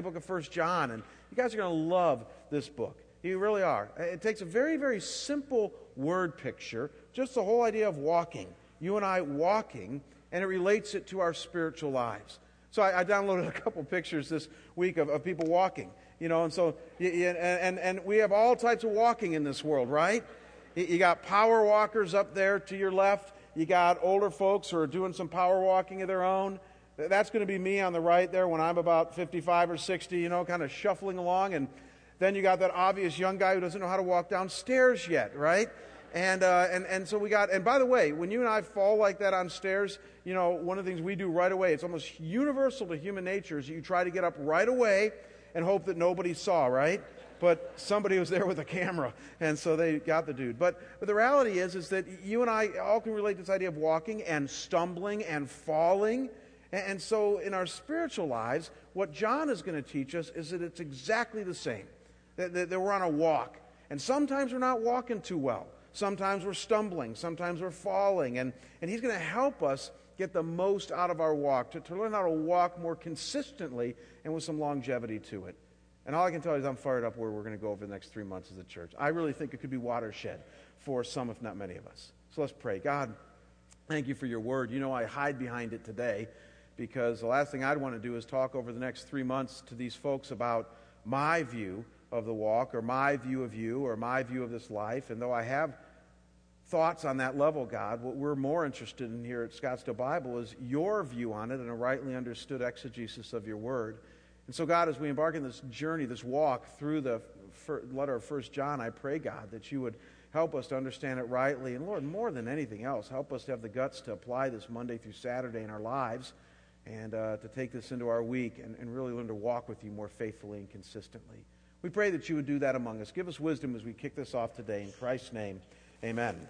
the book of First John, and you guys are going to love this book. You really are. It takes a very, very simple word picture, just the whole idea of walking. You and I walking, and it relates it to our spiritual lives. So I, I downloaded a couple pictures this week of, of people walking, you know, and so, and, and, and we have all types of walking in this world, right? You got power walkers up there to your left. You got older folks who are doing some power walking of their own. That's going to be me on the right there when I'm about 55 or 60, you know, kind of shuffling along. And then you got that obvious young guy who doesn't know how to walk downstairs yet, right? And, uh, and, and so we got, and by the way, when you and I fall like that on stairs, you know, one of the things we do right away, it's almost universal to human nature, is you try to get up right away and hope that nobody saw, right? But somebody was there with a camera, and so they got the dude. But, but the reality is, is that you and I all can relate to this idea of walking and stumbling and falling. And, so in our spiritual lives, what John is going to teach us is that it's exactly the same. That, that, that we're on a walk. And sometimes we're not walking too well. Sometimes we're stumbling, sometimes we're falling, and, and He's going to help us get the most out of our walk, to, to learn how to walk more consistently and with some longevity to it. And all I can tell you is I'm fired up where we're going to go over the next three months as a church. I really think it could be watershed for some, if not many of us. So let's pray. God, thank you for your word. You know, I hide behind it today because the last thing I'd want to do is talk over the next three months to these folks about my view of the walk or my view of you or my view of this life. And though I have thoughts on that level, God, what we're more interested in here at Scottsdale Bible is your view on it and a rightly understood exegesis of your word. And so, God, as we embark on this journey, this walk through the letter of First John, I pray, God, that you would help us to understand it rightly. And Lord, more than anything else, help us to have the guts to apply this Monday through Saturday in our lives and uh, to take this into our week and, and really learn to walk with you more faithfully and consistently. We pray that you would do that among us. Give us wisdom as we kick this off today. In Christ's name, amen.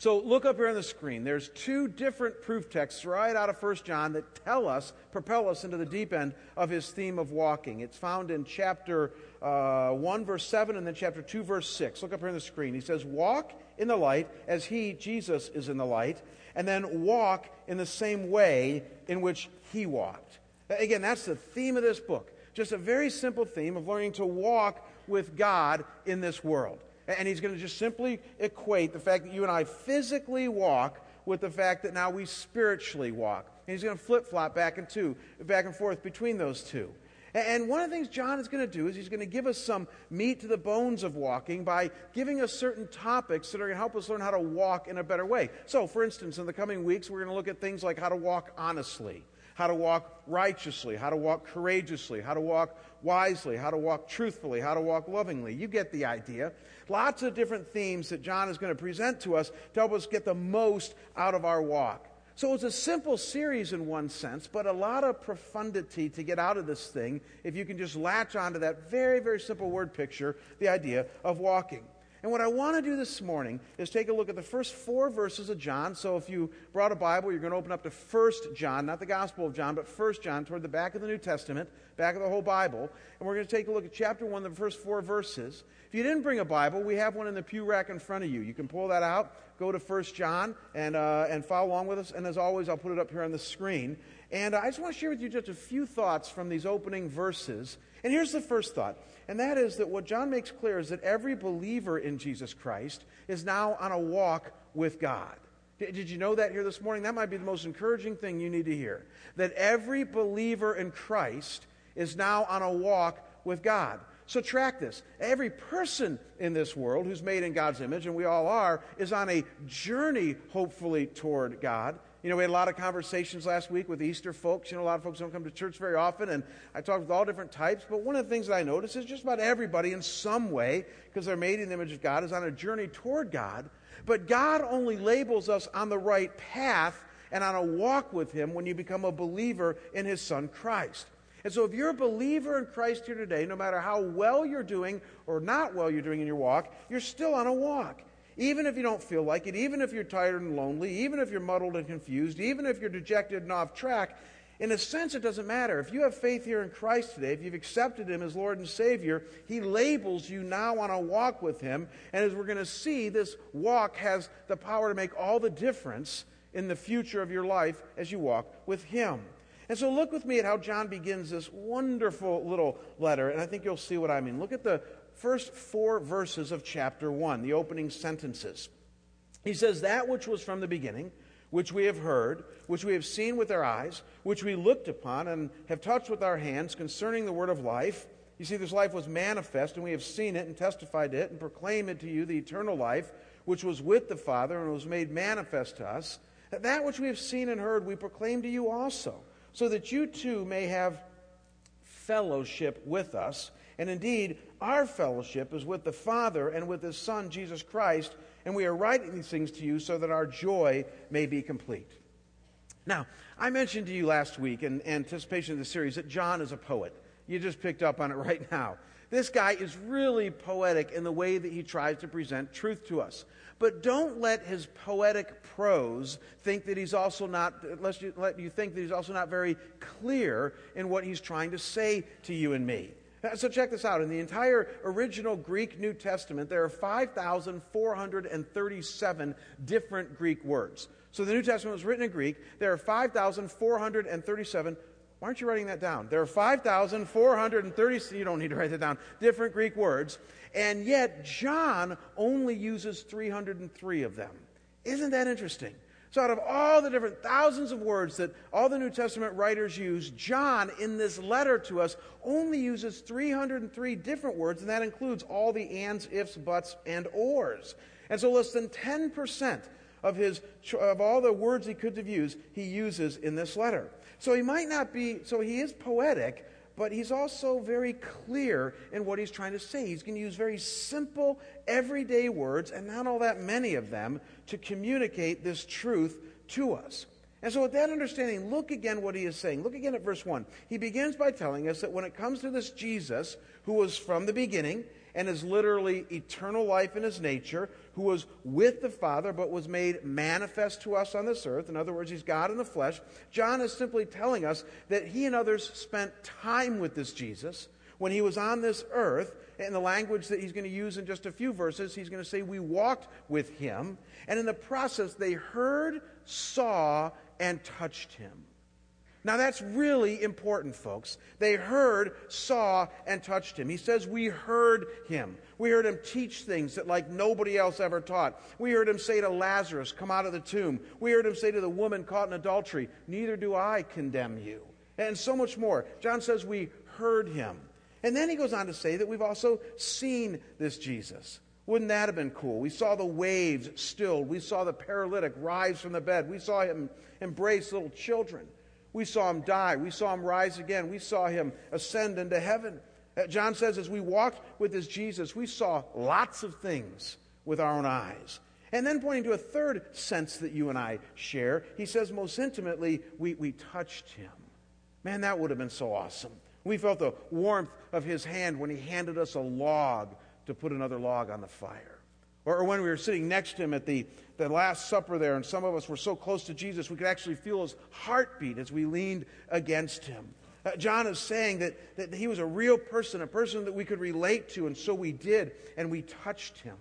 So look up here on the screen. There's two different proof texts right out of 1 John that tell us, propel us into the deep end of his theme of walking. It's found in chapter uh, 1, verse 7, and then chapter 2, verse 6. Look up here on the screen. He says, Walk in the light as he, Jesus, is in the light, and then walk in the same way in which he walked. Again, that's the theme of this book. Just a very simple theme of learning to walk with God in this world. And he's going to just simply equate the fact that you and I physically walk with the fact that now we spiritually walk. And he's going to flip flop back and two, back and forth between those two. And one of the things John is going to do is he's going to give us some meat to the bones of walking by giving us certain topics that are going to help us learn how to walk in a better way. So, for instance, in the coming weeks, we're going to look at things like how to walk honestly how to walk righteously, how to walk courageously, how to walk wisely, how to walk truthfully, how to walk lovingly. You get the idea. Lots of different themes that John is going to present to us to help us get the most out of our walk. So it's a simple series in one sense, but a lot of profundity to get out of this thing if you can just latch onto that very, very simple word picture, the idea of walking. And what I want to do this morning is take a look at the first four verses of John. So if you brought a Bible, you're going to open up to 1 John, not the Gospel of John, but 1 John, toward the back of the New Testament, back of the whole Bible. And we're going to take a look at chapter 1, the first four verses. If you didn't bring a Bible, we have one in the pew rack in front of you. You can pull that out, go to 1 John, and, uh, and follow along with us. And as always, I'll put it up here on the screen. And I just want to share with you just a few thoughts from these opening verses. And here's the first thought and that is that what John makes clear is that every believer in Jesus Christ is now on a walk with God. Did you know that here this morning? That might be the most encouraging thing you need to hear. That every believer in Christ is now on a walk with God. So track this. Every person in this world who's made in God's image, and we all are, is on a journey, hopefully, toward God. You know, we had a lot of conversations last week with Easter folks. You know, a lot of folks don't come to church very often, and I talked with all different types. But one of the things that I noticed is just about everybody in some way, because they're made in the image of God, is on a journey toward God. But God only labels us on the right path and on a walk with Him when you become a believer in His Son Christ. And so, if you're a believer in Christ here today, no matter how well you're doing or not well you're doing in your walk, you're still on a walk. Even if you don't feel like it, even if you're tired and lonely, even if you're muddled and confused, even if you're dejected and off track, in a sense, it doesn't matter. If you have faith here in Christ today, if you've accepted Him as Lord and Savior, He labels you now on a walk with Him. And as we're going to see, this walk has the power to make all the difference in the future of your life as you walk with Him. And so look with me at how John begins this wonderful little letter, and I think you'll see what I mean. Look at the first four verses of chapter 1, the opening sentences. He says, That which was from the beginning, which we have heard, which we have seen with our eyes, which we looked upon and have touched with our hands concerning the word of life. You see, this life was manifest, and we have seen it and testified to it and proclaimed it to you, the eternal life, which was with the Father and was made manifest to us. That which we have seen and heard, we proclaim to you also, so that you too may have fellowship with us. And indeed, our fellowship is with the Father and with His Son, Jesus Christ, and we are writing these things to you so that our joy may be complete. Now, I mentioned to you last week in anticipation of the series that John is a poet. You just picked up on it right now. This guy is really poetic in the way that he tries to present truth to us. But don't let his poetic prose think that he's also not, let you, let you think that he's also not very clear in what he's trying to say to you and me. Uh, so check this out. In the entire original Greek New Testament, there are 5,437 different Greek words. So the New Testament was written in Greek. There are 5,437 why aren't you writing that down? There are 5,430, you don't need to write that down, different Greek words, and yet John only uses 303 of them. Isn't that interesting? So, out of all the different thousands of words that all the New Testament writers use, John, in this letter to us, only uses 303 different words, and that includes all the ands, ifs, buts, and ors. And so, less than 10% of, his, of all the words he could have used, he uses in this letter. So he might not be, so he is poetic, but he's also very clear in what he's trying to say. He's going to use very simple, everyday words, and not all that many of them, to communicate this truth to us. And so, with that understanding, look again what he is saying. Look again at verse 1. He begins by telling us that when it comes to this Jesus, who was from the beginning, and is literally eternal life in his nature, who was with the Father but was made manifest to us on this earth. In other words, he's God in the flesh. John is simply telling us that he and others spent time with this Jesus when he was on this earth. In the language that he's going to use in just a few verses, he's going to say, We walked with him. And in the process, they heard, saw, and touched him. Now that's really important, folks. They heard, saw, and touched him. He says, We heard him. We heard him teach things that like nobody else ever taught. We heard him say to Lazarus, Come out of the tomb. We heard him say to the woman caught in adultery, Neither do I condemn you. And so much more. John says, We heard him. And then he goes on to say that we've also seen this Jesus. Wouldn't that have been cool? We saw the waves stilled. We saw the paralytic rise from the bed. We saw him embrace little children. We saw him die. We saw him rise again. We saw him ascend into heaven. Uh, John says, as we walked with this Jesus, we saw lots of things with our own eyes. And then, pointing to a third sense that you and I share, he says, most intimately, we, we touched him. Man, that would have been so awesome. We felt the warmth of his hand when he handed us a log to put another log on the fire. Or, or when we were sitting next to him at the, the Last Supper there, and some of us were so close to Jesus, we could actually feel his heartbeat as we leaned against him. Uh, John is saying that, that he was a real person, a person that we could relate to, and so we did, and we touched him.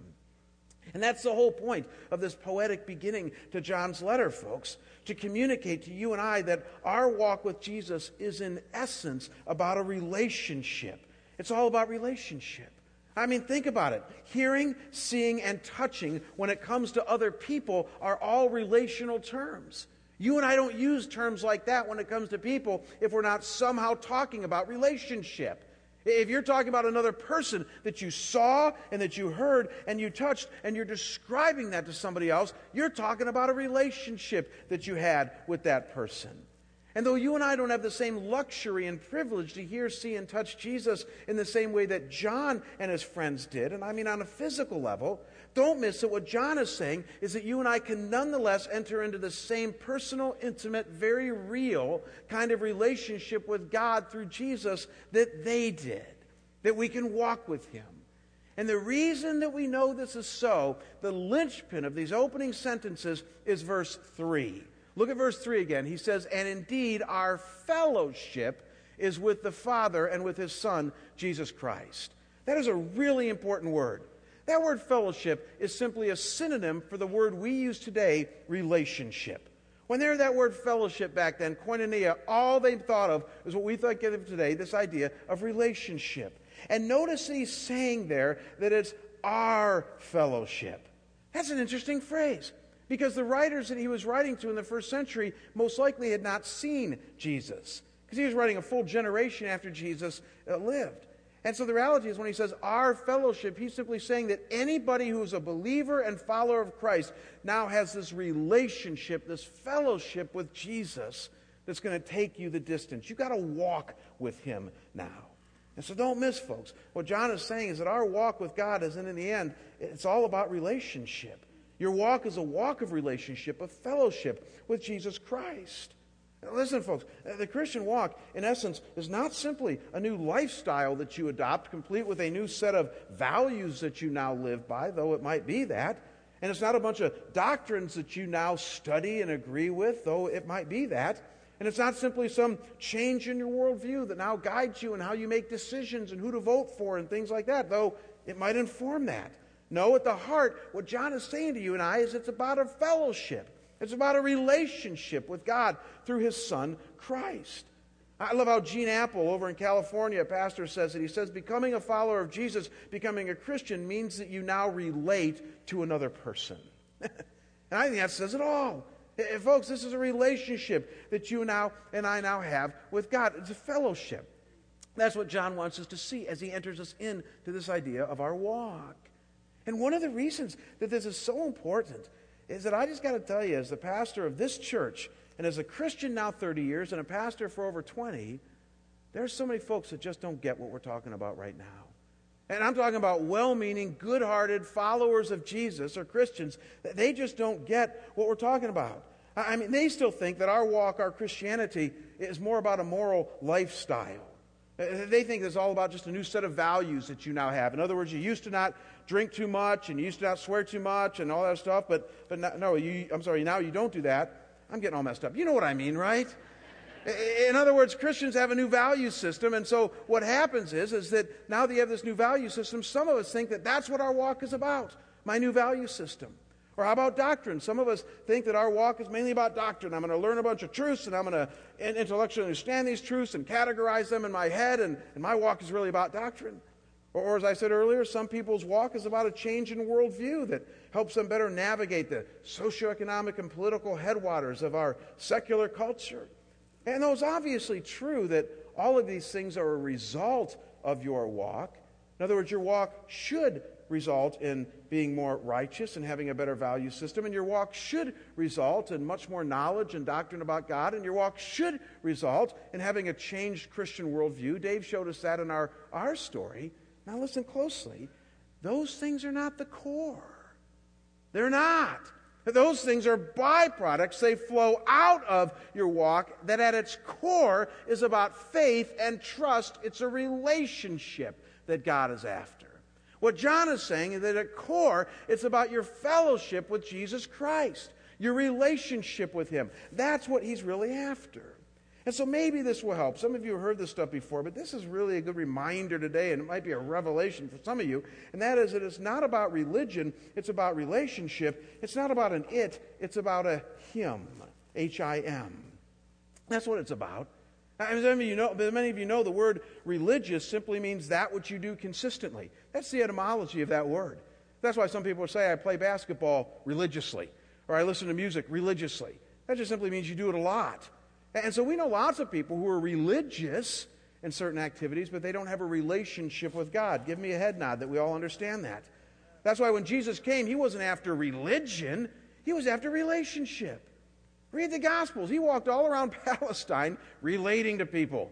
And that's the whole point of this poetic beginning to John's letter, folks, to communicate to you and I that our walk with Jesus is, in essence, about a relationship. It's all about relationship. I mean, think about it. Hearing, seeing, and touching, when it comes to other people, are all relational terms. You and I don't use terms like that when it comes to people if we're not somehow talking about relationship. If you're talking about another person that you saw and that you heard and you touched and you're describing that to somebody else, you're talking about a relationship that you had with that person. And though you and I don't have the same luxury and privilege to hear, see, and touch Jesus in the same way that John and his friends did, and I mean on a physical level, don't miss that what John is saying is that you and I can nonetheless enter into the same personal, intimate, very real kind of relationship with God through Jesus that they did, that we can walk with him. And the reason that we know this is so, the linchpin of these opening sentences is verse 3. Look at verse 3 again. He says, And indeed, our fellowship is with the Father and with his Son, Jesus Christ. That is a really important word. That word fellowship is simply a synonym for the word we use today, relationship. When they heard that word fellowship back then, koinonia, all they thought of is what we think of today this idea of relationship. And notice that he's saying there that it's our fellowship. That's an interesting phrase because the writers that he was writing to in the first century most likely had not seen Jesus because he was writing a full generation after Jesus uh, lived. And so the reality is when he says our fellowship, he's simply saying that anybody who's a believer and follower of Christ now has this relationship, this fellowship with Jesus that's going to take you the distance. You've got to walk with him now. And so don't miss, folks. What John is saying is that our walk with God is, in the end, it's all about relationship. Your walk is a walk of relationship, of fellowship with Jesus Christ. Now listen, folks, uh, the Christian walk, in essence, is not simply a new lifestyle that you adopt, complete with a new set of values that you now live by, though it might be that. And it's not a bunch of doctrines that you now study and agree with, though it might be that. And it's not simply some change in your worldview that now guides you in how you make decisions and who to vote for and things like that, though it might inform that. No, at the heart, what John is saying to you and I is it's about a fellowship. It's about a relationship with God through his son, Christ. I love how Gene Appel over in California, a pastor says it. He says, Becoming a follower of Jesus, becoming a Christian, means that you now relate to another person. and I think that says it all. Folks, this is a relationship that you now and I now have with God. It's a fellowship. That's what John wants us to see as he enters us into this idea of our walk. And one of the reasons that this is so important is that I just got to tell you, as the pastor of this church, and as a Christian now 30 years, and a pastor for over 20, there's so many folks that just don't get what we're talking about right now. And I'm talking about well meaning, good hearted followers of Jesus or Christians. That they just don't get what we're talking about. I mean, they still think that our walk, our Christianity, is more about a moral lifestyle. Uh, they think it's all about just a new set of values that you now have. In other words, you used to not drink too much and you used to not swear too much and all that stuff, but, but no, you, I'm sorry, now you don't do that. I'm getting all messed up. You know what I mean, right? In other words, Christians have a new value system, and so what happens is, is that now that you have this new value system, some of us think that that's what our walk is about, my new value system. Or how about doctrine? Some of us think that our walk is mainly about doctrine. I'm going to learn a bunch of truths and I'm going to intellectually understand these truths and categorize them in my head, and, and my walk is really about doctrine. Or, or, as I said earlier, some people's walk is about a change in worldview that helps them better navigate the socioeconomic and political headwaters of our secular culture. And though it's obviously true that all of these things are a result of your walk, in other words, your walk should result in being more righteous and having a better value system. And your walk should result in much more knowledge and doctrine about God. And your walk should result in having a changed Christian worldview. Dave showed us that in our, our story. Now, listen closely. Those things are not the core. They're not. Those things are byproducts. They flow out of your walk, that at its core is about faith and trust. It's a relationship that God is after. What John is saying is that at core, it's about your fellowship with Jesus Christ, your relationship with Him. That's what He's really after. And so maybe this will help. Some of you have heard this stuff before, but this is really a good reminder today, and it might be a revelation for some of you. And that is that it's not about religion, it's about relationship. It's not about an it, it's about a him. H I M. That's what it's about. As many of you know, many of you know the word religious simply means that which you do consistently. That's the etymology of that word. That's why some people say I play basketball religiously or I listen to music religiously. That just simply means you do it a lot. And so we know lots of people who are religious in certain activities, but they don't have a relationship with God. Give me a head nod that we all understand that. That's why when Jesus came, he wasn't after religion, he was after relationship. Read the Gospels. He walked all around Palestine relating to people,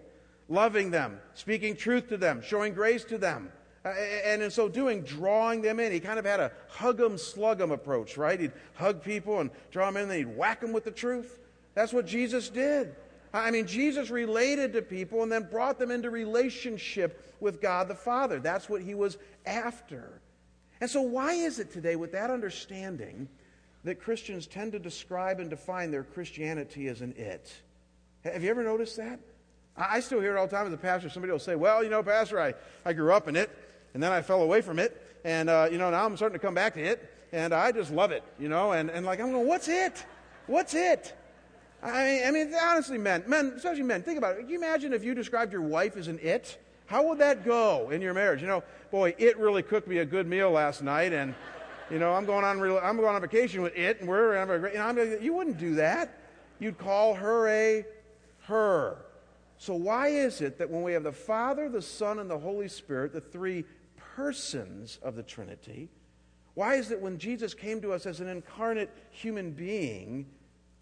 loving them, speaking truth to them, showing grace to them. Uh, and in so doing, drawing them in. He kind of had a hug 'em, slug 'em approach, right? He'd hug people and draw them in, and then he'd whack them with the truth. That's what Jesus did. I mean, Jesus related to people and then brought them into relationship with God the Father. That's what he was after. And so, why is it today, with that understanding, that Christians tend to describe and define their Christianity as an it. Have you ever noticed that? I still hear it all the time as a pastor. Somebody will say, Well, you know, Pastor, I, I grew up in it, and then I fell away from it, and, uh, you know, now I'm starting to come back to it, and I just love it, you know, and, and like, I'm going, What's it? What's it? I mean, I mean, honestly, men, men, especially men, think about it. Can you imagine if you described your wife as an it? How would that go in your marriage? You know, boy, it really cooked me a good meal last night, and you know, I'm going on, I'm going on vacation with it, and we're having a great. You, know, you wouldn't do that. You'd call her a her. So why is it that when we have the Father, the Son, and the Holy Spirit, the three persons of the Trinity, why is it when Jesus came to us as an incarnate human being,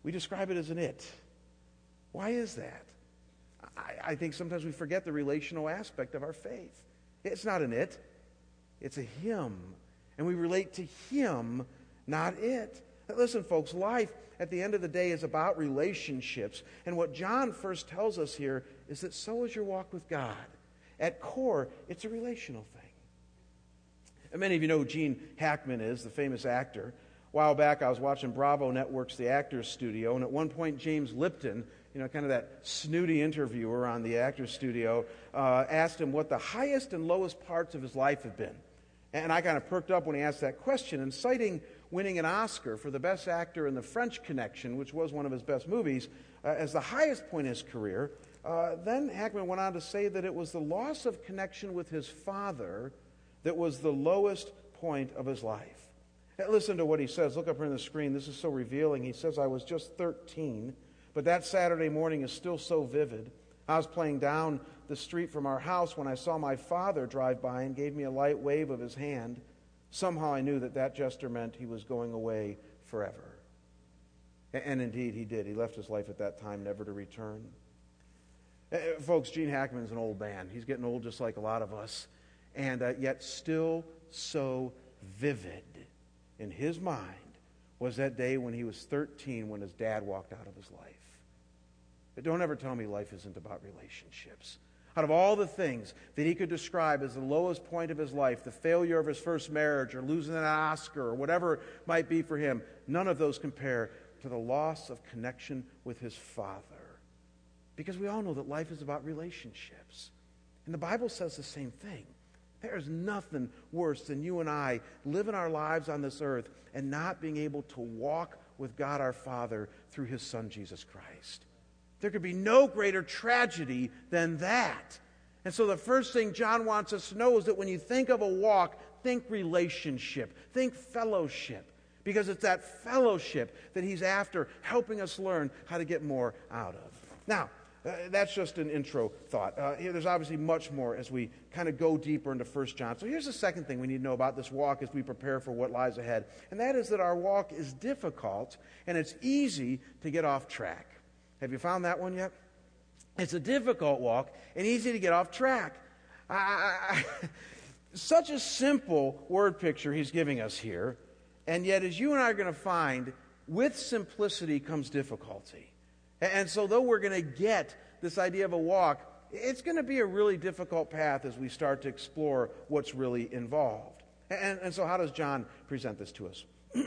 we describe it as an it? Why is that? I, I think sometimes we forget the relational aspect of our faith. It's not an it, it's a him. And we relate to him, not it. Listen, folks, life at the end of the day is about relationships. And what John first tells us here is that so is your walk with God. At core, it's a relational thing. And many of you know who Gene Hackman is, the famous actor. A while back, I was watching Bravo Network's The Actors Studio, and at one point, James Lipton, you know, kind of that snooty interviewer on the Actors Studio, uh, asked him what the highest and lowest parts of his life have been. And I kind of perked up when he asked that question, and citing winning an Oscar for the best actor in The French Connection, which was one of his best movies, uh, as the highest point in his career. Uh, then Hackman went on to say that it was the loss of connection with his father that was the lowest point of his life. listen to what he says. Look up here on the screen. This is so revealing. He says, I was just 13, but that Saturday morning is still so vivid. I was playing down the street from our house when I saw my father drive by and gave me a light wave of his hand. Somehow I knew that that gesture meant he was going away forever. And indeed, he did. He left his life at that time, never to return. Uh, uh, folks, Gene Hackman's an old man. He's getting old just like a lot of us, and uh, yet still so vivid in his mind was that day when he was 13 when his dad walked out of his life. But don't ever tell me life isn't about relationships out of all the things that he could describe as the lowest point of his life, the failure of his first marriage or losing an Oscar or whatever it might be for him, none of those compare to the loss of connection with his father. Because we all know that life is about relationships. And the Bible says the same thing. There's nothing worse than you and I living our lives on this earth and not being able to walk with God our Father through his Son, Jesus Christ. There could be no greater tragedy than that. And so, the first thing John wants us to know is that when you think of a walk, think relationship, think fellowship, because it's that fellowship that he's after, helping us learn how to get more out of. Now, uh, that's just an intro thought. Uh, here, there's obviously much more as we kind of go deeper into 1 John. So here's the second thing we need to know about this walk as we prepare for what lies ahead, and that is that our walk is difficult and it's easy to get off track. Have you found that one yet? It's a difficult walk and easy to get off track. I, I, such a simple word picture he's giving us here, and yet, as you and I are going to find, with simplicity comes difficulty. And so, though we're going to get this idea of a walk, it's going to be a really difficult path as we start to explore what's really involved. And, and so, how does John present this to us?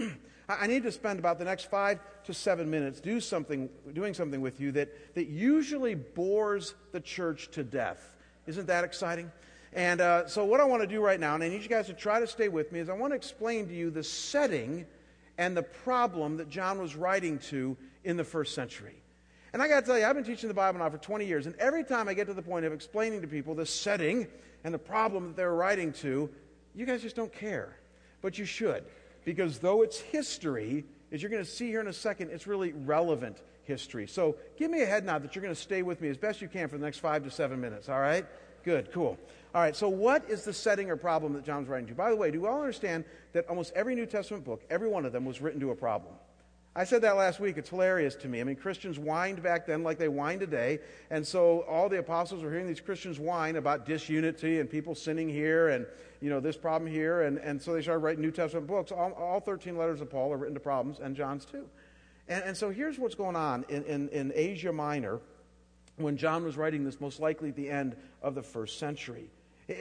I need to spend about the next five to seven minutes do something, doing something with you that, that usually bores the church to death. Isn't that exciting? And uh, so, what I want to do right now, and I need you guys to try to stay with me, is I want to explain to you the setting and the problem that John was writing to in the first century. And I got to tell you, I've been teaching the Bible now for 20 years, and every time I get to the point of explaining to people the setting and the problem that they're writing to, you guys just don't care. But you should because though it's history, as you're going to see here in a second, it's really relevant history. So give me a head nod that you're going to stay with me as best you can for the next five to seven minutes, all right? Good, cool. All right, so what is the setting or problem that John's writing to? By the way, do we all understand that almost every New Testament book, every one of them, was written to a problem? I said that last week. It's hilarious to me. I mean, Christians whined back then like they whine today. And so all the apostles were hearing these Christians whine about disunity and people sinning here and, you know, this problem here. And, and so they started writing New Testament books. All, all 13 letters of Paul are written to problems, and John's too. And, and so here's what's going on in, in, in Asia Minor when John was writing this, most likely at the end of the first century.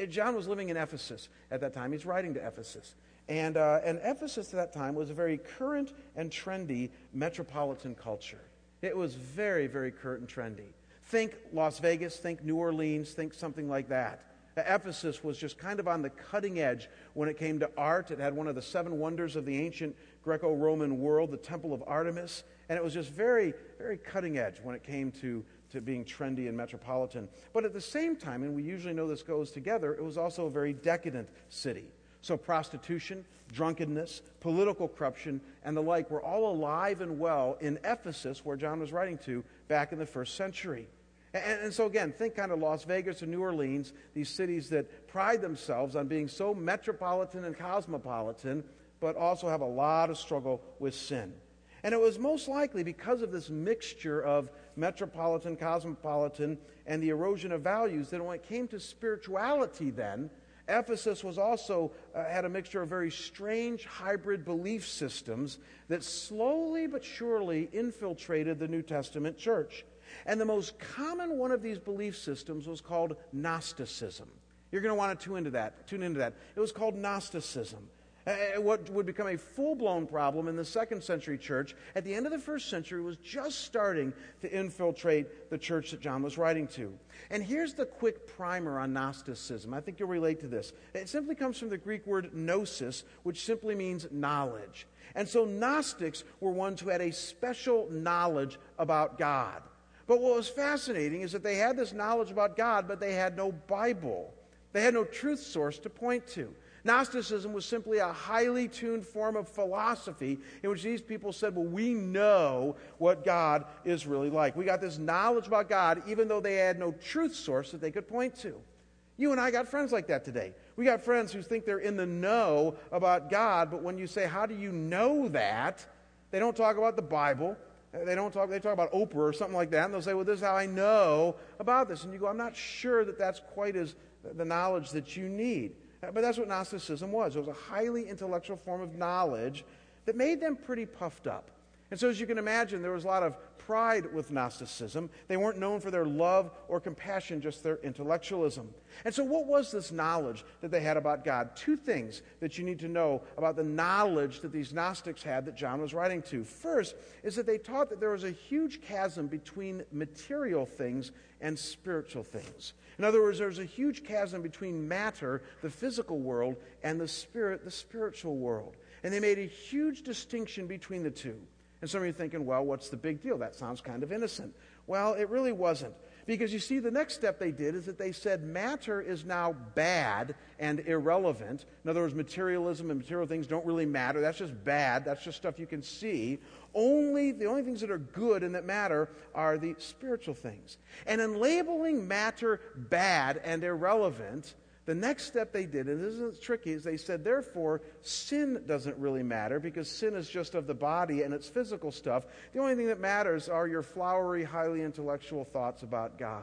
John was living in Ephesus at that time. He's writing to Ephesus. And, uh, and Ephesus at that time was a very current and trendy metropolitan culture. It was very, very current and trendy. Think Las Vegas, think New Orleans, think something like that. Ephesus was just kind of on the cutting edge when it came to art. It had one of the seven wonders of the ancient Greco Roman world, the Temple of Artemis. And it was just very, very cutting edge when it came to, to being trendy and metropolitan. But at the same time, and we usually know this goes together, it was also a very decadent city. So, prostitution, drunkenness, political corruption, and the like were all alive and well in Ephesus, where John was writing to back in the first century. And, and, so, again, think kind of Las Vegas or New Orleans, these cities that pride themselves on being so metropolitan and cosmopolitan, but also have a lot of struggle with sin. And it was most likely because of this mixture of metropolitan, cosmopolitan, and the erosion of values that when it came to spirituality, then, Ephesus was also uh, had a mixture of very strange hybrid belief systems that slowly but surely infiltrated the New Testament church. And the most common one of these belief systems was called Gnosticism. You're going to want to tune into that. Tune into that. It was called Gnosticism. Uh, what would become a full blown problem in the second century church at the end of the first century was just starting to infiltrate the church that John was writing to. And here's the quick primer on Gnosticism. I think you'll relate to this. It simply comes from the Greek word gnosis, which simply means knowledge. And so Gnostics were ones who had a special knowledge about God. But what was fascinating is that they had this knowledge about God, but they had no Bible. They had no truth source to point to. Gnosticism was simply a highly tuned form of philosophy in which these people said, Well, we know what God is really like. We got this knowledge about God, even though they had no truth source that they could point to. You and I got friends like that today. We got friends who think they're in the know about God, but when you say, How do you know that? they don't talk about the Bible. They don't talk, they talk about Oprah or something like that, and they'll say, Well, this is how I know about this. And you go, I'm not sure that that's quite as the knowledge that you need. Uh, but that's what Gnosticism was. It was a highly intellectual form of knowledge that made them pretty puffed up. And so, as you can imagine, there was a lot of pride with Gnosticism. They weren't known for their love or compassion, just their intellectualism. And so, what was this knowledge that they had about God? Two things that you need to know about the knowledge that these Gnostics had that John was writing to. First is that they taught that there was a huge chasm between material things and spiritual things. In other words, there's a huge chasm between matter, the physical world, and the spirit, the spiritual world. And they made a huge distinction between the two. And some of you are thinking, well, what's the big deal? That sounds kind of innocent. Well, it really wasn't. Because you see, the next step they did is that they said matter is now bad and irrelevant. In other words, materialism and material things don't really matter. That's just bad. That's just stuff you can see. Only the only things that are good and that matter are the spiritual things. And in labeling matter bad and irrelevant, the next step they did, and this is tricky, is they said, therefore, sin doesn't really matter because sin is just of the body and it's physical stuff. The only thing that matters are your flowery, highly intellectual thoughts about God.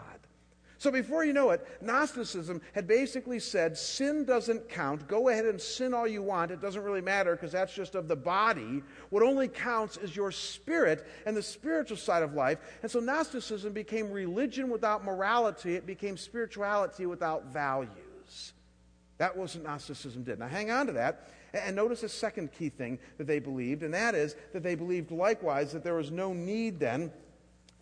So before you know it, Gnosticism had basically said sin doesn't count. Go ahead and sin all you want. It doesn't really matter because that's just of the body. What only counts is your spirit and the spiritual side of life. And so Gnosticism became religion without morality, it became spirituality without value. That was what Gnosticism did. Now, hang on to that. And notice a second key thing that they believed, and that is that they believed likewise that there was no need then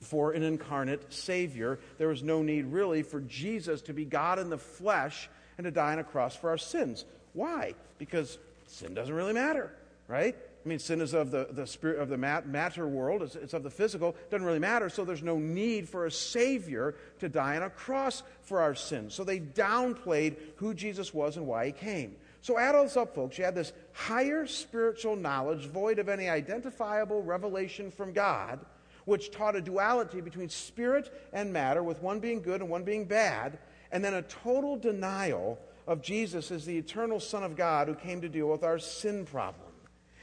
for an incarnate Savior. There was no need really for Jesus to be God in the flesh and to die on a cross for our sins. Why? Because sin doesn't really matter, right? I mean, sin is of the, the spirit of the matter world, it's, it's of the physical, it doesn't really matter, so there's no need for a Savior to die on a cross for our sins. So they downplayed who Jesus was and why he came. So add all this up, folks. You had this higher spiritual knowledge, void of any identifiable revelation from God, which taught a duality between spirit and matter, with one being good and one being bad, and then a total denial of Jesus as the eternal Son of God who came to deal with our sin problem.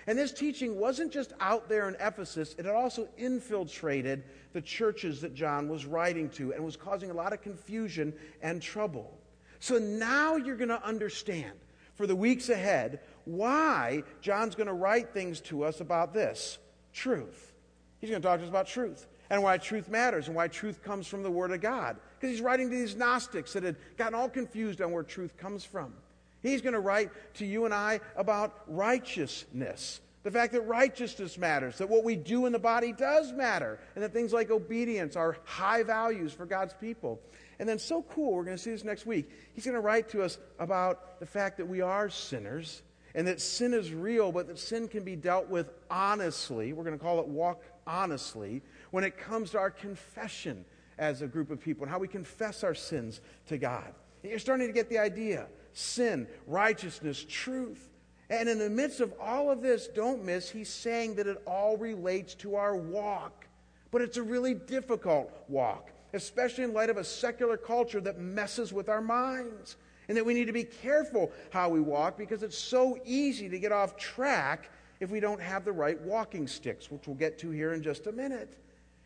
And this teaching wasn't just out there in Ephesus, it had also infiltrated the churches that John was writing to and was causing a lot of confusion and trouble. So now you're going to understand for the weeks ahead why John's going to write things to us about this truth. He's going to talk to us about truth and why truth matters and why truth comes from the Word of God. Because he's writing to these Gnostics that had gotten all confused on where truth comes from. He's going to write to you and I about righteousness. The fact that righteousness matters, that what we do in the body does matter, and that things like obedience are high values for God's people. And then, so cool, we're going to see this next week. He's going to write to us about the fact that we are sinners, and that sin is real, but that sin can be dealt with honestly. We're going to call it walk honestly when it comes to our confession as a group of people and how we confess our sins to God. You're starting to get the idea sin, righteousness, truth. And in the midst of all of this, don't miss, he's saying that it all relates to our walk. But it's a really difficult walk, especially in light of a secular culture that messes with our minds. And that we need to be careful how we walk because it's so easy to get off track if we don't have the right walking sticks, which we'll get to here in just a minute.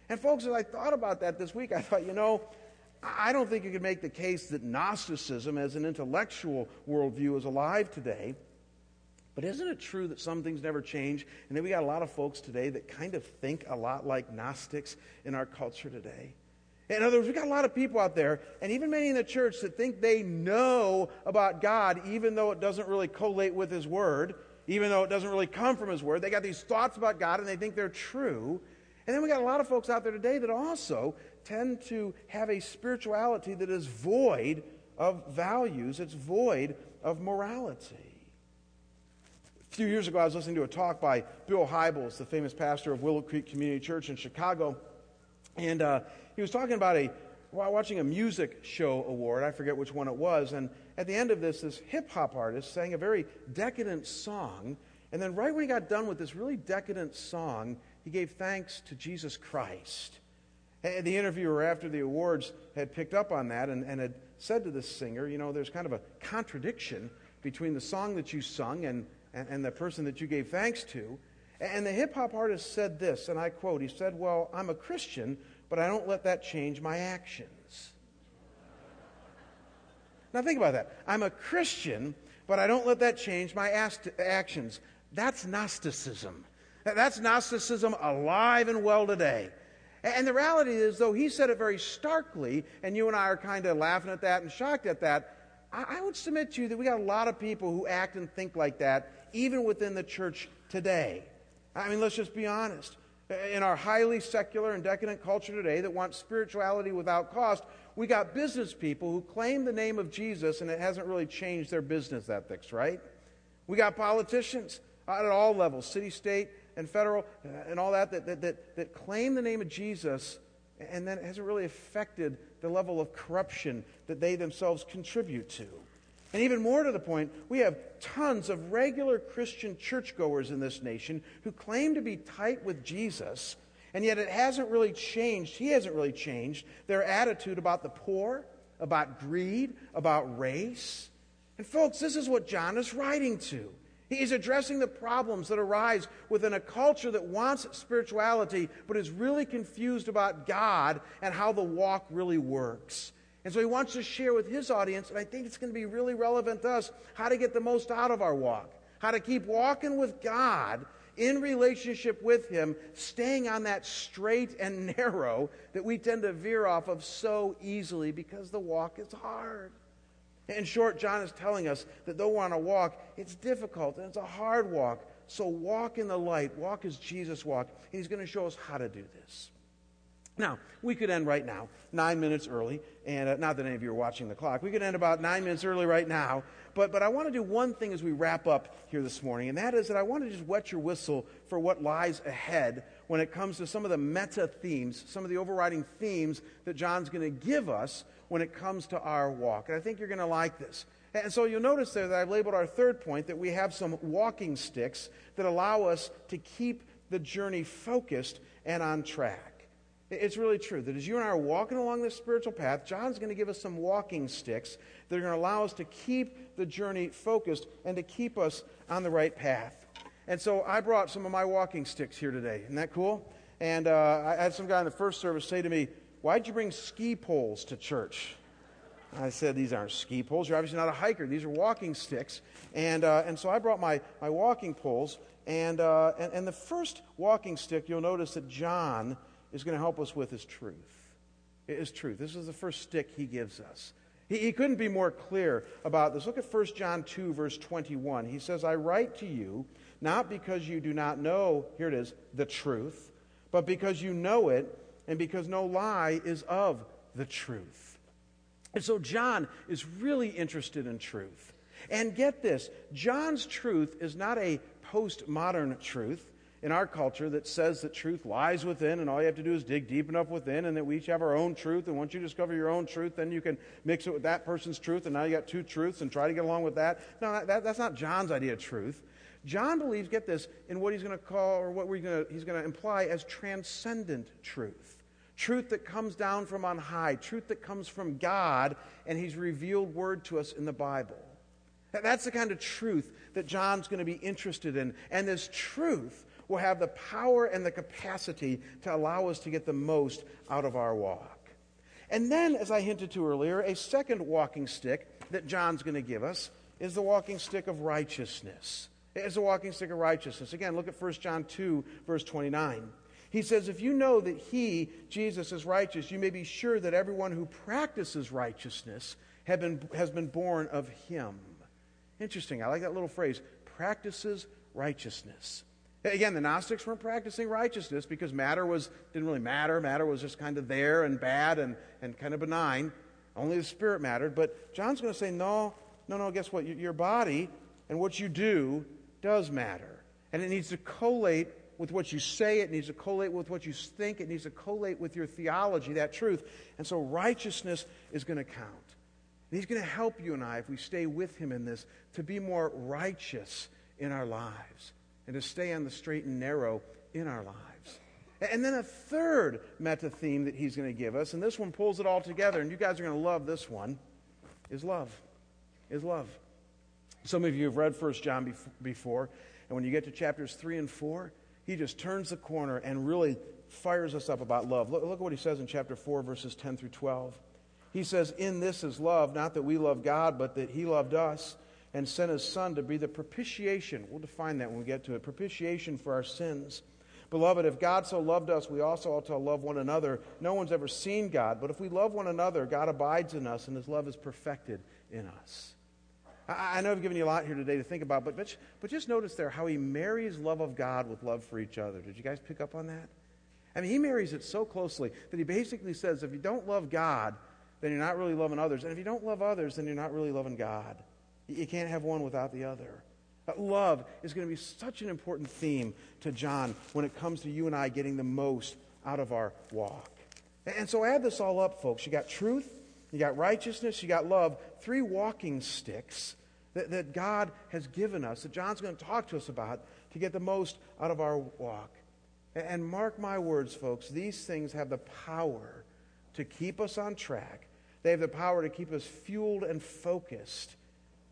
And, folks, as I thought about that this week, I thought, you know, I don't think you could make the case that Gnosticism as an intellectual worldview is alive today. But isn't it true that some things never change? And then we got a lot of folks today that kind of think a lot like Gnostics in our culture today. In other words, we've got a lot of people out there, and even many in the church that think they know about God, even though it doesn't really collate with His Word, even though it doesn't really come from His Word. They got these thoughts about God, and they think they're true. And then we got a lot of folks out there today that also tend to have a spirituality that is void of values, it's void of morality. A few years ago, I was listening to a talk by Bill Hybels, the famous pastor of Willow Creek Community Church in Chicago. And uh, he was talking about a while watching a music show award. I forget which one it was. And at the end of this, this hip hop artist sang a very decadent song. And then, right when he got done with this really decadent song, he gave thanks to Jesus Christ. The interviewer, after the awards, had picked up on that and, and had said to the singer, You know, there's kind of a contradiction between the song that you sung and, and, and the person that you gave thanks to. And the hip hop artist said this, and I quote, he said, Well, I'm a Christian, but I don't let that change my actions. now think about that. I'm a Christian, but I don't let that change my actions. That's Gnosticism. That's Gnosticism alive and well today. And the reality is, though he said it very starkly, and you and I are kind of laughing at that and shocked at that, I would submit to you that we got a lot of people who act and think like that, even within the church today. I mean, let's just be honest. In our highly secular and decadent culture today that wants spirituality without cost, we got business people who claim the name of Jesus and it hasn't really changed their business ethics, right? We got politicians at all levels, city, state, and federal uh, and all that that, that, that, that claim the name of Jesus and then it hasn't really affected the level of corruption that they themselves contribute to. And even more to the point, we have tons of regular Christian churchgoers in this nation who claim to be tight with Jesus, and yet it hasn't really changed, he hasn't really changed their attitude about the poor, about greed, about race. And folks, this is what John is writing to. He's addressing the problems that arise within a culture that wants spirituality but is really confused about God and how the walk really works. And so he wants to share with his audience, and I think it's going to be really relevant to us, how to get the most out of our walk, how to keep walking with God in relationship with Him, staying on that straight and narrow that we tend to veer off of so easily because the walk is hard. In short, John is telling us that though we're on a walk, it's difficult and it's a hard walk. So walk in the light, walk as Jesus walked. And he's going to show us how to do this. Now, we could end right now, nine minutes early, and uh, not that any of you are watching the clock. We could end about nine minutes early right now, but, but I want to do one thing as we wrap up here this morning, and that is that I want to just wet your whistle for what lies ahead when it comes to some of the meta themes, some of the overriding themes that John's going to give us when it comes to our walk. And I think you're going to like this. And so you'll notice there that I've labeled our third point that we have some walking sticks that allow us to keep the journey focused and on track. It's really true that as you and I are walking along this spiritual path, John's going to give us some walking sticks that are going to allow us to keep the journey focused and to keep us on the right path. And so I brought some of my walking sticks here today. Isn't that cool? And uh, I had some guy in the first service say to me, Why'd you bring ski poles to church? I said, These aren't ski poles. You're obviously not a hiker. These are walking sticks. And, uh, and so I brought my, my walking poles. And, uh, and, and the first walking stick you'll notice that John is going to help us with is truth. It is truth. This is the first stick he gives us. He, he couldn't be more clear about this. Look at 1 John 2, verse 21. He says, I write to you not because you do not know, here it is, the truth, but because you know it and because no lie is of the truth. And so John is really interested in truth. And get this John's truth is not a postmodern truth. in our culture that says that truth lies within and all you have to do is dig deep enough within and that we each have our own truth. And once you discover your own truth, then you can mix it with that person's truth and now you got two truths and try to get along with that. No, that, that's not John's idea of truth. John believes, get this, in what he's going to call or what we're gonna, he's going to imply as transcendent truth. Truth that comes down from on high, truth that comes from God, and he's revealed word to us in the Bible. That's the kind of truth that John's going to be interested in. And this truth will have the power and the capacity to allow us to get the most out of our walk. And then, as I hinted to earlier, a second walking stick that John's going to give us is the walking stick of righteousness. It's a walking stick of righteousness. Again, look at 1 John 2, verse 29. He says, If you know that he, Jesus, is righteous, you may be sure that everyone who practices righteousness been, has been born of him. Interesting. I like that little phrase practices righteousness. Again, the Gnostics weren't practicing righteousness because matter was, didn't really matter. Matter was just kind of there and bad and, and kind of benign. Only the Spirit mattered. But John's going to say, no, no, no, guess what? Your body and what you do does matter. And it needs to collate with what you say, it needs to collate with what you think, it needs to collate with your theology, that truth. And so righteousness is going to count. And he's going to help you and I, if we stay with him in this, to be more righteous in our lives and to stay on the straight and narrow in our lives. And then a third meta theme that he's going to give us, and this one pulls it all together, and you guys are going to love this one, is love. Is love. Some of you have read 1 John before, and when you get to chapters 3 and 4, he just turns the corner and really fires us up about love. Look, look at what he says in chapter 4, verses 10 through 12. He says, In this is love, not that we love God, but that he loved us and sent his son to be the propitiation. We'll define that when we get to it propitiation for our sins. Beloved, if God so loved us, we also ought to love one another. No one's ever seen God, but if we love one another, God abides in us, and his love is perfected in us. I, I know I've given you a lot here today to think about, but, but, but just notice there how he marries love of God with love for each other. Did you guys pick up on that? I mean, he marries it so closely that he basically says if you don't love God, then you're not really loving others. And if you don't love others, then you're not really loving God. You can't have one without the other. But love is going to be such an important theme to John when it comes to you and I getting the most out of our walk. And so add this all up, folks. You got truth, you got righteousness, you got love, three walking sticks that, that God has given us, that John's going to talk to us about to get the most out of our walk. And mark my words, folks, these things have the power to keep us on track. They have the power to keep us fueled and focused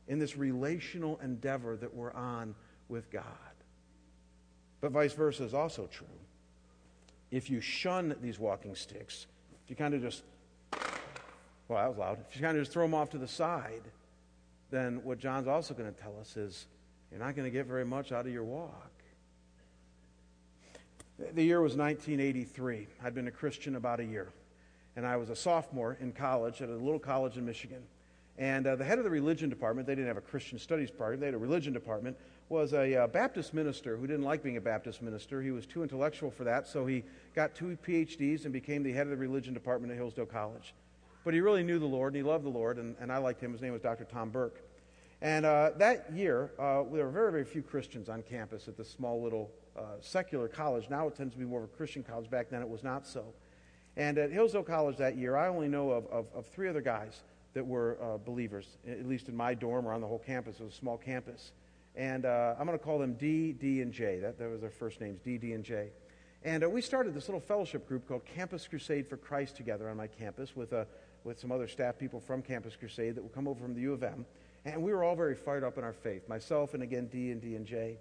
in this relational endeavor that we're on with God. But vice versa is also true. If you shun these walking sticks, if you kind of just, well, that was loud, if you kind of just throw them off to the side, then what John's also going to tell us is you're not going to get very much out of your walk. The year was 1983. I'd been a Christian about a year. And I was a sophomore in college at a little college in Michigan. And uh, the head of the religion department, they didn't have a Christian studies department, they had a religion department, was a uh, Baptist minister who didn't like being a Baptist minister. He was too intellectual for that, so he got two PhDs and became the head of the religion department at Hillsdale College. But he really knew the Lord, and he loved the Lord, and, and I liked him. His name was Dr. Tom Burke. And uh, that year, uh, there were very, very few Christians on campus at this small little uh, secular college. Now it tends to be more of a Christian college. Back then it was not so. And at Hillsdale College that year, I only know of, of, of three other guys that were uh, believers, at least in my dorm or on the whole campus. It was a small campus. And uh, I'm going to call them D, D, and J. That, that was their first names, D, D, and J. And uh, we started this little fellowship group called Campus Crusade for Christ together on my campus with, uh, with some other staff people from Campus Crusade that would come over from the U of M. And we were all very fired up in our faith, myself and again D and D and J.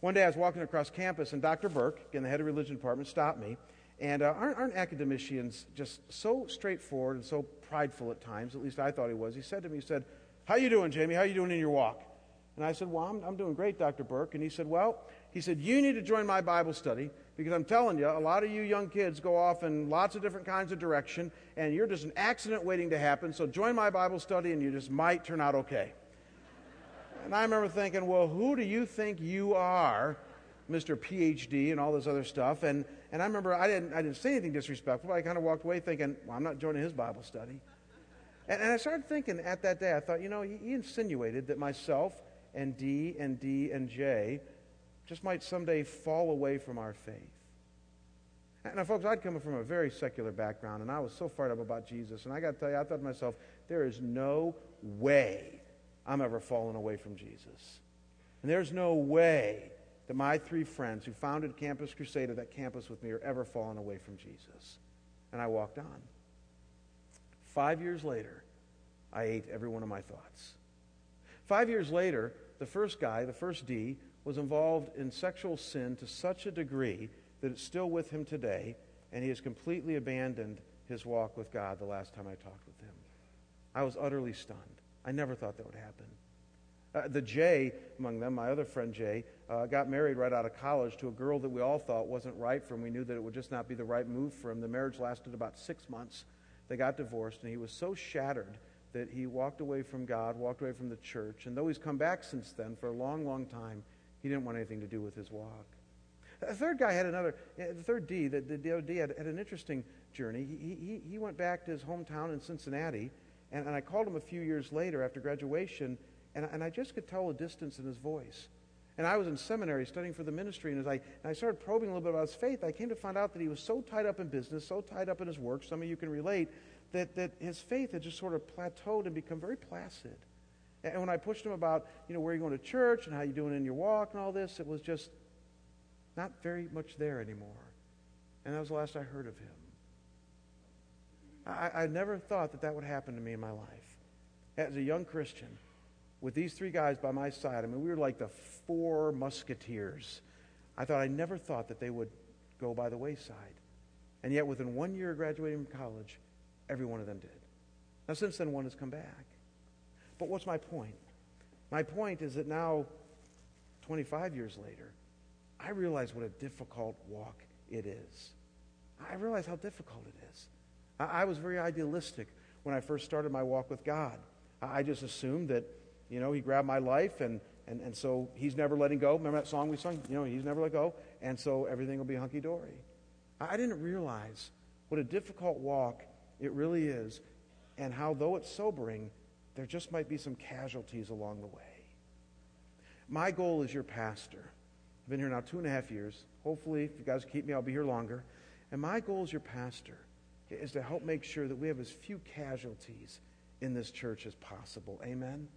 One day I was walking across campus and Dr. Burke, again the head of religion department, stopped me and uh, aren't, aren't, academicians just so straightforward and so prideful at times? At least I thought he was. He said to me, he said, how you doing, Jamie? How you doing in your walk? And I said, well, I'm, I'm doing great, Dr. Burke. And he said, well, he said, you need to join my Bible study because I'm telling you, a lot of you young kids go off in lots of different kinds of direction, and you're just an accident waiting to happen. So join my Bible study, and you just might turn out okay. and I remember thinking, well, who do you think you are, Mr. PhD, and all this other stuff? And and I remember I didn't, I didn't say anything disrespectful, but I kind of walked away thinking, well, I'm not joining his Bible study. And, and I started thinking at that day, I thought, you know, he, he insinuated that myself and D and D and J just might someday fall away from our faith. Now, uh, folks, I'd come from a very secular background, and I was so fired up about Jesus. And I got to tell you, I thought to myself, there is no way I'm ever falling away from Jesus. And there's no way that my three friends who founded Campus Crusade at that campus with me are ever falling away from Jesus. And I walked on. Five years later, I ate every one of my thoughts. Five years later, the first guy, the first D, was involved in sexual sin to such a degree that it's still with him today, and he has completely abandoned his walk with God the last time I talked with him. I was utterly stunned. I never thought that would happen. Uh, the J among them, my other friend Jay, uh, got married right out of college to a girl that we all thought wasn't right for him. We knew that it would just not be the right move for him. The marriage lasted about six months. They got divorced, and he was so shattered that he walked away from God, walked away from the church. And though he's come back since then for a long, long time, he didn't want anything to do with his walk. The third guy had another, eh, the third D, the, the other D had, had an interesting journey. He, he, he went back to his hometown in Cincinnati, and, and I called him a few years later after graduation, and, and I just could tell the distance in his voice. And I was in seminary studying for the ministry, and as I, and I started probing a little bit about his faith, I came to find out that he was so tied up in business, so tied up in his work, some of you can relate, that, that his faith had just sort of plateaued and become very placid. And when I pushed him about, you know, where you're going to church and how you're doing in your walk and all this, it was just not very much there anymore. And that was the last I heard of him. I, I never thought that that would happen to me in my life. As a young Christian, with these three guys by my side, I mean, we were like the four musketeers. I thought I never thought that they would go by the wayside. And yet, within one year of graduating from college, every one of them did. Now, since then, one has come back. But what's my point? My point is that now, 25 years later, I realize what a difficult walk it is. I realize how difficult it is. I, I was very idealistic when I first started my walk with God. I, I just assumed that, you know, He grabbed my life and, and, and so He's never letting go. Remember that song we sung? You know, He's never let go. And so everything will be hunky dory. I, I didn't realize what a difficult walk it really is and how, though it's sobering, there just might be some casualties along the way. My goal as your pastor I've been here now two and a half years. Hopefully, if you guys keep me, I'll be here longer. And my goal as your pastor is to help make sure that we have as few casualties in this church as possible. Amen?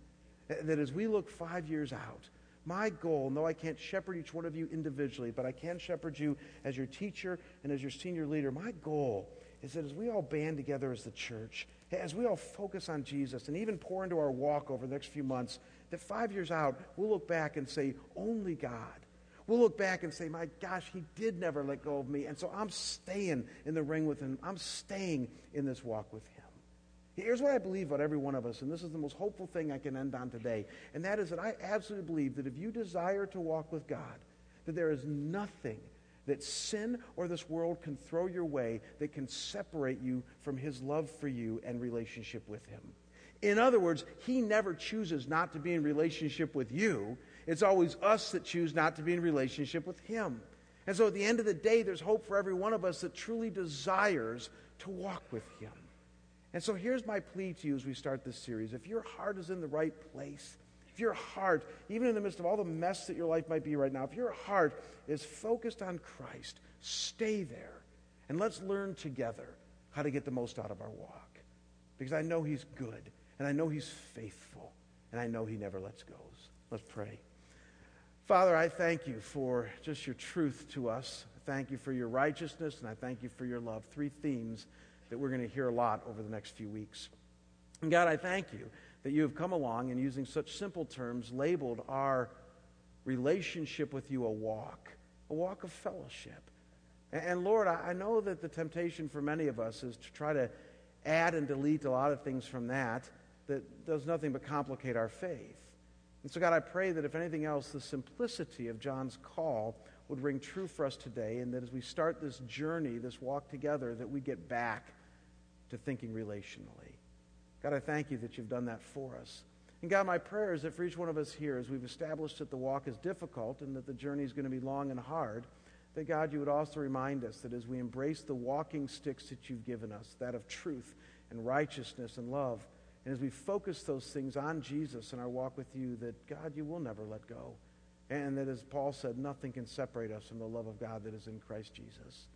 That as we look five years out, my goal, no, I can't shepherd each one of you individually, but I can shepherd you as your teacher and as your senior leader. My goal is that as we all band together as the church, as we all focus on Jesus and even pour into our walk over the next few months, that five years out, we'll look back and say, only God We'll look back and say, my gosh, he did never let go of me. And so I'm staying in the ring with him. I'm staying in this walk with him. Here's what I believe about every one of us, and this is the most hopeful thing I can end on today. And that is that I absolutely believe that if you desire to walk with God, that there is nothing that sin or this world can throw your way that can separate you from his love for you and relationship with him. In other words, he never chooses not to be in relationship with you. It's always us that choose not to be in relationship with Him. And so at the end of the day, there's hope for every one of us that truly desires to walk with Him. And so here's my plea to you as we start this series. If your heart is in the right place, if your heart, even in the midst of all the mess that your life might be right now, if your heart is focused on Christ, stay there. And let's learn together how to get the most out of our walk. Because I know He's good, and I know He's faithful, and I know He never lets go. Let's pray. Father, I thank you for just your truth to us. I thank you for your righteousness, and I thank you for your love. Three themes that we're going to hear a lot over the next few weeks. And God, I thank you that you have come along and using such simple terms labeled our relationship with you a walk, a walk of fellowship. And, Lord, I know that the temptation for many of us is to try to add and delete a lot of things from that that does nothing but complicate our faith. And so, God, I pray that if anything else, the simplicity of John's call would ring true for us today, and that as we start this journey, this walk together, that we get back to thinking relationally. God, I thank you that you've done that for us. And God, my prayer is that for each one of us here, as we've established that the walk is difficult and that the journey is going to be long and hard, that God, you would also remind us that as we embrace the walking sticks that you've given us, that of truth and righteousness and love, and as we focus those things on Jesus in our walk with you, that God, you will never let go. And that, as Paul said, nothing can separate us from the love of God that is in Christ Jesus.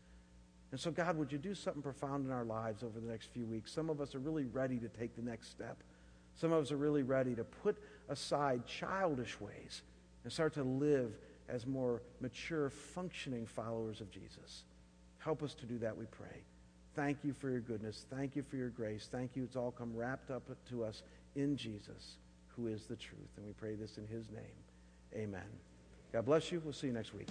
And so, God, would you do something profound in our lives over the next few weeks? Some of us are really ready to take the next step. Some of us are really ready to put aside childish ways and start to live as more mature, functioning followers of Jesus. Help us to do that, we pray. Thank you for your goodness. Thank you for your grace. Thank you. It's all come wrapped up to us in Jesus, who is the truth. And we pray this in his name. Amen. God bless you. We'll see you next week.